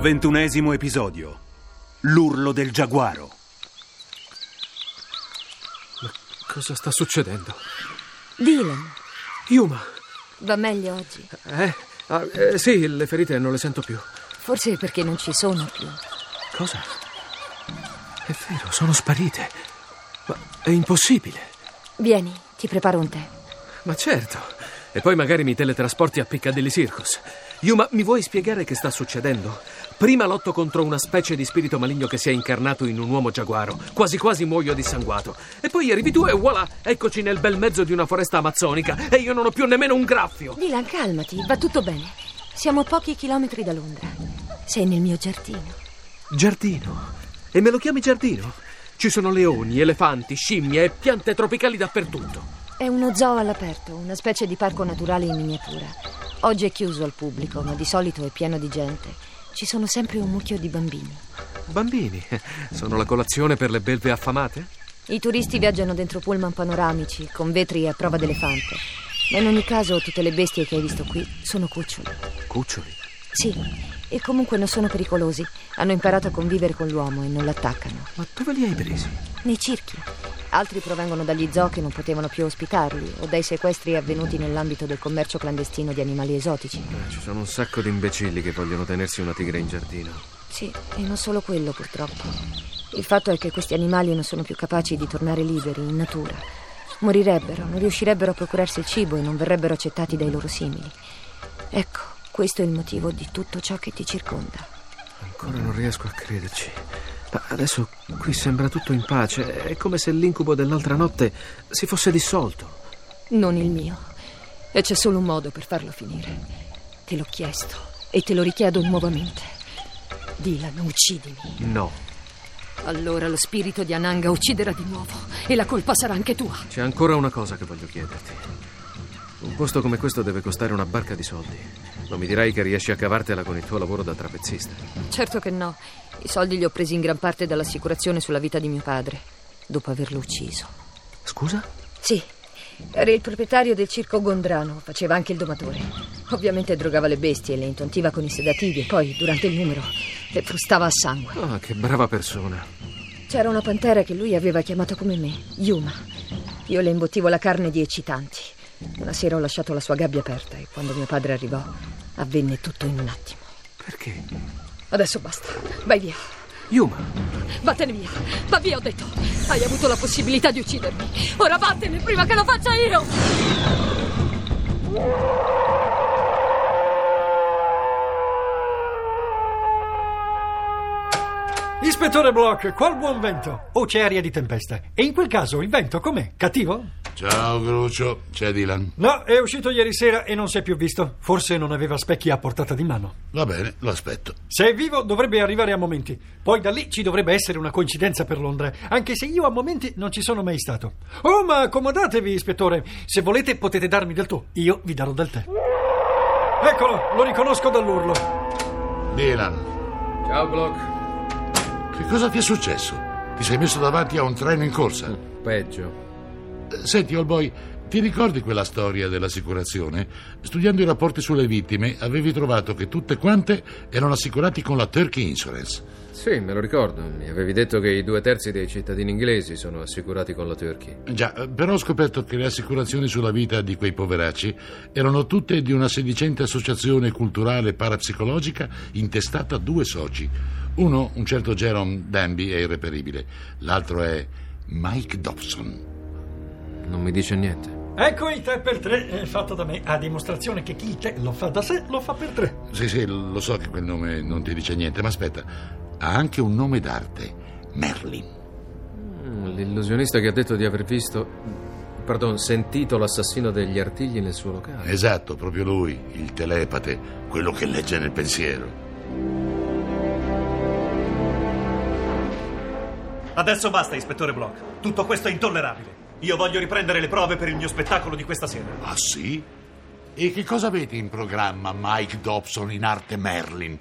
Ventunesimo episodio L'urlo del giaguaro Ma cosa sta succedendo? Dylan, Yuma! va meglio oggi. Eh? Ah, eh, sì, le ferite non le sento più. Forse perché non ci sono più. Cosa? È vero, sono sparite. Ma è impossibile. Vieni, ti preparo un tè. Ma certo. E poi magari mi teletrasporti a Piccadilly Circus. Yuma, mi vuoi spiegare che sta succedendo? Prima lotto contro una specie di spirito maligno che si è incarnato in un uomo giaguaro. Quasi quasi muoio dissanguato. E poi arrivi tu e voilà, eccoci nel bel mezzo di una foresta amazzonica e io non ho più nemmeno un graffio. Dylan, calmati, va tutto bene. Siamo pochi chilometri da Londra. Sei nel mio giardino. Giardino. E me lo chiami giardino? Ci sono leoni, elefanti, scimmie e piante tropicali dappertutto. È uno zoo all'aperto, una specie di parco naturale in miniatura. Oggi è chiuso al pubblico, ma di solito è pieno di gente. Ci sono sempre un mucchio di bambini. Bambini, sono la colazione per le belve affamate? I turisti viaggiano dentro pullman panoramici, con vetri a prova d'elefante. Ma in ogni caso, tutte le bestie che hai visto qui sono cuccioli. Cuccioli. Sì, e comunque non sono pericolosi. Hanno imparato a convivere con l'uomo e non l'attaccano. Ma dove li hai presi? Nei circhi. Altri provengono dagli zoo che non potevano più ospitarli o dai sequestri avvenuti nell'ambito del commercio clandestino di animali esotici. Eh, ci sono un sacco di imbecilli che vogliono tenersi una tigre in giardino. Sì, e non solo quello purtroppo. Il fatto è che questi animali non sono più capaci di tornare liberi in natura. Morirebbero, non riuscirebbero a procurarsi il cibo e non verrebbero accettati dai loro simili. Ecco, questo è il motivo di tutto ciò che ti circonda. Ancora non riesco a crederci. Ma adesso qui sembra tutto in pace. È come se l'incubo dell'altra notte si fosse dissolto. Non il mio. E c'è solo un modo per farlo finire. Te l'ho chiesto e te lo richiedo nuovamente. Dylan, uccidimi. No. Allora lo spirito di Ananga ucciderà di nuovo e la colpa sarà anche tua. C'è ancora una cosa che voglio chiederti. Un posto come questo deve costare una barca di soldi. Non mi dirai che riesci a cavartela con il tuo lavoro da trapezzista. Certo che no. I soldi li ho presi in gran parte dall'assicurazione sulla vita di mio padre, dopo averlo ucciso. Scusa? Sì, era il proprietario del circo Gondrano, faceva anche il domatore. Ovviamente drogava le bestie e le intontiva con i sedativi e poi, durante il numero, le frustava a sangue. Ah, che brava persona. C'era una pantera che lui aveva chiamato come me, Yuma. Io le imbottivo la carne di eccitanti. Una sera ho lasciato la sua gabbia aperta e quando mio padre arrivò, avvenne tutto in un attimo. Perché? Adesso basta, vai via. Yuma, Vattene via, va via, ho detto. Hai avuto la possibilità di uccidermi. Ora vattene prima che lo faccia io. Ispettore Block, qual buon vento? O c'è aria di tempesta? E in quel caso il vento com'è? Cattivo? Ciao Grucio, c'è Dylan. No, è uscito ieri sera e non si è più visto. Forse non aveva specchi a portata di mano. Va bene, lo aspetto. Se è vivo dovrebbe arrivare a momenti. Poi da lì ci dovrebbe essere una coincidenza per Londra, anche se io a momenti non ci sono mai stato. Oh, ma accomodatevi, ispettore. Se volete potete darmi del tu, io vi darò del tè. Eccolo, lo riconosco dall'urlo. Dylan, Ciao, Block. che cosa ti è successo? Ti sei messo davanti a un treno in corsa? Peggio. Senti, old boy, ti ricordi quella storia dell'assicurazione? Studiando i rapporti sulle vittime, avevi trovato che tutte quante erano assicurati con la Turkey Insurance. Sì, me lo ricordo. Mi avevi detto che i due terzi dei cittadini inglesi sono assicurati con la Turkey. Già, eh, però ho scoperto che le assicurazioni sulla vita di quei poveracci erano tutte di una sedicente associazione culturale parapsicologica intestata a due soci. Uno, un certo Jerome Danby, è irreperibile. L'altro è Mike Dobson. Non mi dice niente. Ecco il tè per tre, è fatto da me, a dimostrazione che chi tè lo fa da sé, lo fa per tre. Sì, sì, lo so che quel nome non ti dice niente, ma aspetta, ha anche un nome d'arte, Merlin. Mm, L'illusionista che ha detto di aver visto. pardon, sentito l'assassino degli artigli nel suo locale. Esatto, proprio lui, il telepate, quello che legge nel pensiero. Adesso basta, ispettore Block. Tutto questo è intollerabile. Io voglio riprendere le prove per il mio spettacolo di questa sera. Ah sì? E che cosa avete in programma, Mike Dobson in arte Merlin?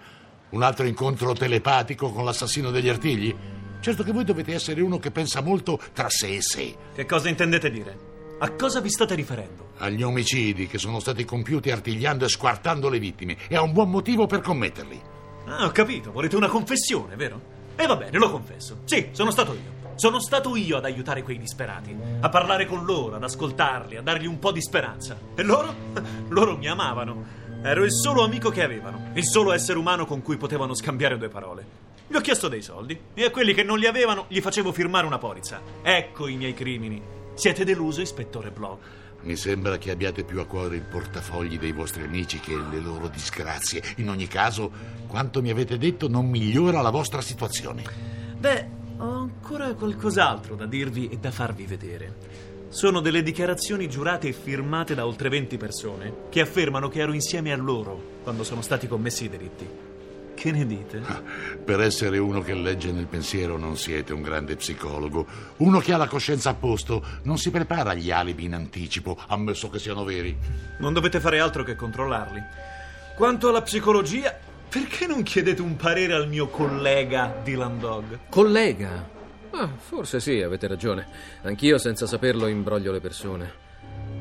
Un altro incontro telepatico con l'assassino degli artigli? Certo che voi dovete essere uno che pensa molto tra sé e sé. Che cosa intendete dire? A cosa vi state riferendo? Agli omicidi che sono stati compiuti artigliando e squartando le vittime e ha un buon motivo per commetterli. Ah, ho capito. Volete una confessione, vero? E va bene, lo confesso. Sì, sono stato io. Sono stato io ad aiutare quei disperati, a parlare con loro, ad ascoltarli, a dargli un po' di speranza. E loro? Loro mi amavano. Ero il solo amico che avevano, il solo essere umano con cui potevano scambiare due parole. Gli ho chiesto dei soldi e a quelli che non li avevano gli facevo firmare una polizza. Ecco i miei crimini. Siete deluso, ispettore Block? Mi sembra che abbiate più a cuore il portafogli dei vostri amici che le loro disgrazie. In ogni caso, quanto mi avete detto non migliora la vostra situazione. Beh, ho ancora qualcos'altro da dirvi e da farvi vedere. Sono delle dichiarazioni giurate e firmate da oltre 20 persone che affermano che ero insieme a loro quando sono stati commessi i delitti. Che ne dite? Per essere uno che legge nel pensiero non siete un grande psicologo. Uno che ha la coscienza a posto non si prepara agli alibi in anticipo, ammesso che siano veri. Non dovete fare altro che controllarli. Quanto alla psicologia, perché non chiedete un parere al mio collega Dylan Dog? Collega? Ah, forse sì, avete ragione. Anch'io senza saperlo imbroglio le persone.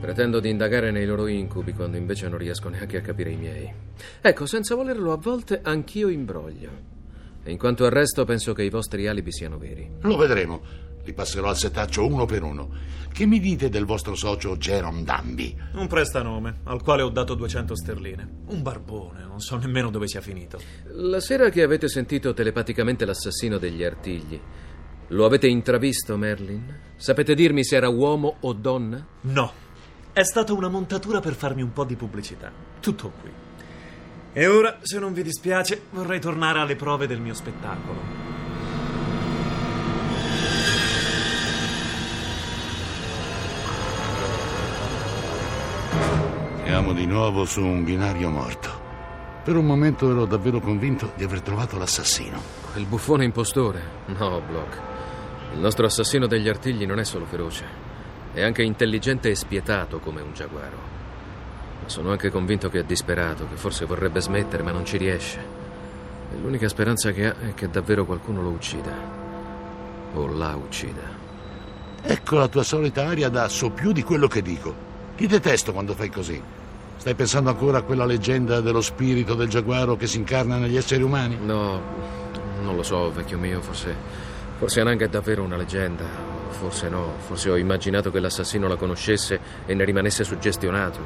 Pretendo di indagare nei loro incubi quando invece non riesco neanche a capire i miei. Ecco, senza volerlo a volte anch'io imbroglio. E in quanto al resto penso che i vostri alibi siano veri. Lo vedremo. Li passerò al setaccio uno per uno. Che mi dite del vostro socio Jerome Danby? Un prestanome, al quale ho dato 200 sterline. Un barbone, non so nemmeno dove sia finito. La sera che avete sentito telepaticamente l'assassino degli artigli, lo avete intravisto, Merlin? Sapete dirmi se era uomo o donna? No. È stata una montatura per farmi un po' di pubblicità. Tutto qui. E ora, se non vi dispiace, vorrei tornare alle prove del mio spettacolo. Di nuovo su un binario morto. Per un momento ero davvero convinto di aver trovato l'assassino. Il buffone impostore? No, Block. Il nostro assassino degli artigli non è solo feroce, è anche intelligente e spietato come un giaguaro. Ma sono anche convinto che è disperato, che forse vorrebbe smettere, ma non ci riesce. E l'unica speranza che ha è che davvero qualcuno lo uccida. O la uccida. Ecco la tua solita aria da so più di quello che dico. Ti detesto quando fai così. Stai pensando ancora a quella leggenda dello spirito del giaguaro che si incarna negli esseri umani? No, non lo so, vecchio mio, forse. Forse Ananga è davvero una leggenda. Forse no, forse ho immaginato che l'assassino la conoscesse e ne rimanesse suggestionato.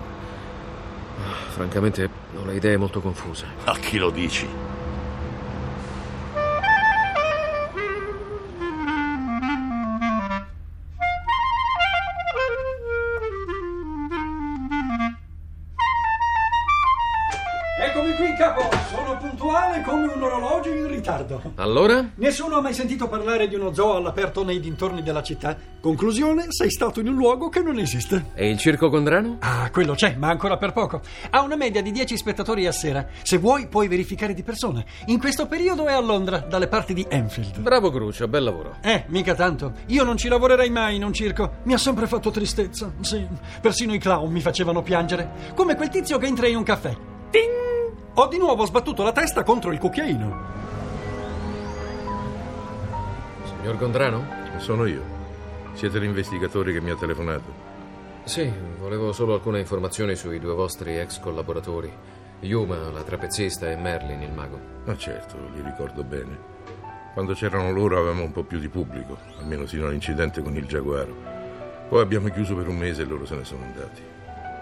Ah, francamente ho le idee molto confuse. A chi lo dici? Puntuale come un orologio in ritardo. Allora? Nessuno ha mai sentito parlare di uno zoo all'aperto nei dintorni della città. Conclusione, sei stato in un luogo che non esiste. E il circo Gondrano? Ah, quello c'è, ma ancora per poco. Ha una media di 10 spettatori a sera. Se vuoi, puoi verificare di persona. In questo periodo è a Londra, dalle parti di Enfield. Bravo Grucio, bel lavoro. Eh, mica tanto. Io non ci lavorerei mai in un circo. Mi ha sempre fatto tristezza. Sì, persino i clown mi facevano piangere. Come quel tizio che entra in un caffè. Ting! Ho di nuovo sbattuto la testa contro il cucchiaino. Signor Gondrano? Sono io. Siete l'investigatore che mi ha telefonato. Sì, volevo solo alcune informazioni sui due vostri ex collaboratori. Yuma, la trapezzista, e Merlin, il mago. Ma certo, li ricordo bene. Quando c'erano loro avevamo un po' più di pubblico, almeno sino all'incidente con il giaguaro. Poi abbiamo chiuso per un mese e loro se ne sono andati.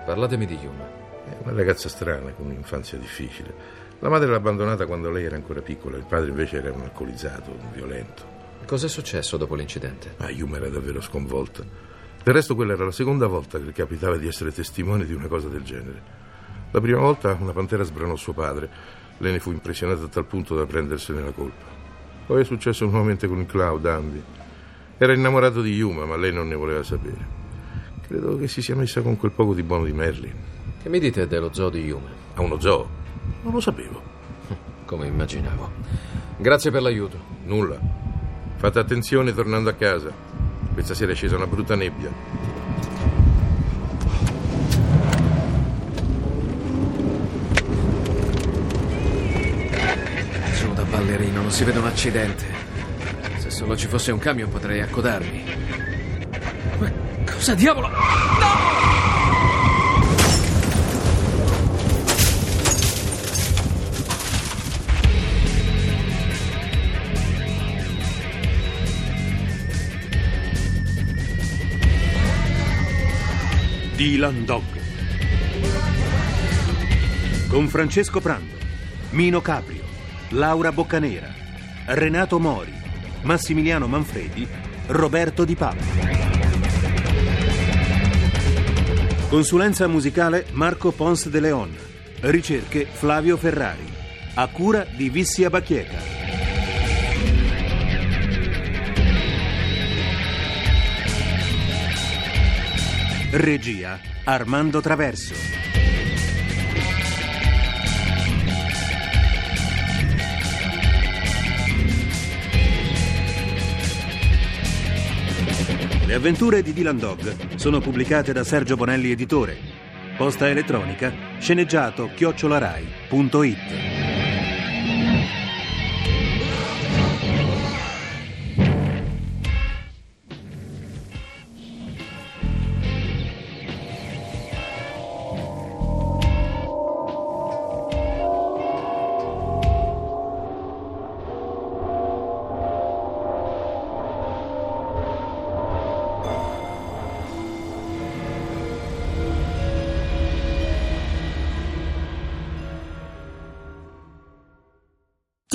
Parlatemi di Yuma. È una ragazza strana, con un'infanzia difficile. La madre l'ha abbandonata quando lei era ancora piccola, il padre invece era un alcolizzato, un violento. Cos'è successo dopo l'incidente? Ma Yuma era davvero sconvolta. Del resto quella era la seconda volta che le capitava di essere testimone di una cosa del genere. La prima volta una pantera sbranò suo padre. Lei ne fu impressionata a tal punto da prendersene la colpa. Poi è successo nuovamente con il Cloud, Andy. Era innamorato di Yuma, ma lei non ne voleva sapere. Credo che si sia messa con quel poco di buono di Merlin. Che mi dite dello zoo di Yuma? A uno zoo? Non lo sapevo. Come immaginavo. Grazie per l'aiuto. Nulla. Fate attenzione tornando a casa. Questa sera è scesa una brutta nebbia. Sono da ballerino, non si vede un accidente. Se solo ci fosse un camion potrei accodarmi. Ma cosa diavolo? Dylan Dog. Con Francesco Prando, Mino Caprio, Laura Boccanera, Renato Mori, Massimiliano Manfredi, Roberto Di Papa. Consulenza musicale Marco Pons de Leon. Ricerche Flavio Ferrari. A cura di Vissia Bacchieca. Regia Armando Traverso. Le avventure di Dylan Dog sono pubblicate da Sergio Bonelli Editore. Posta elettronica sceneggiato chiocciolarai.it.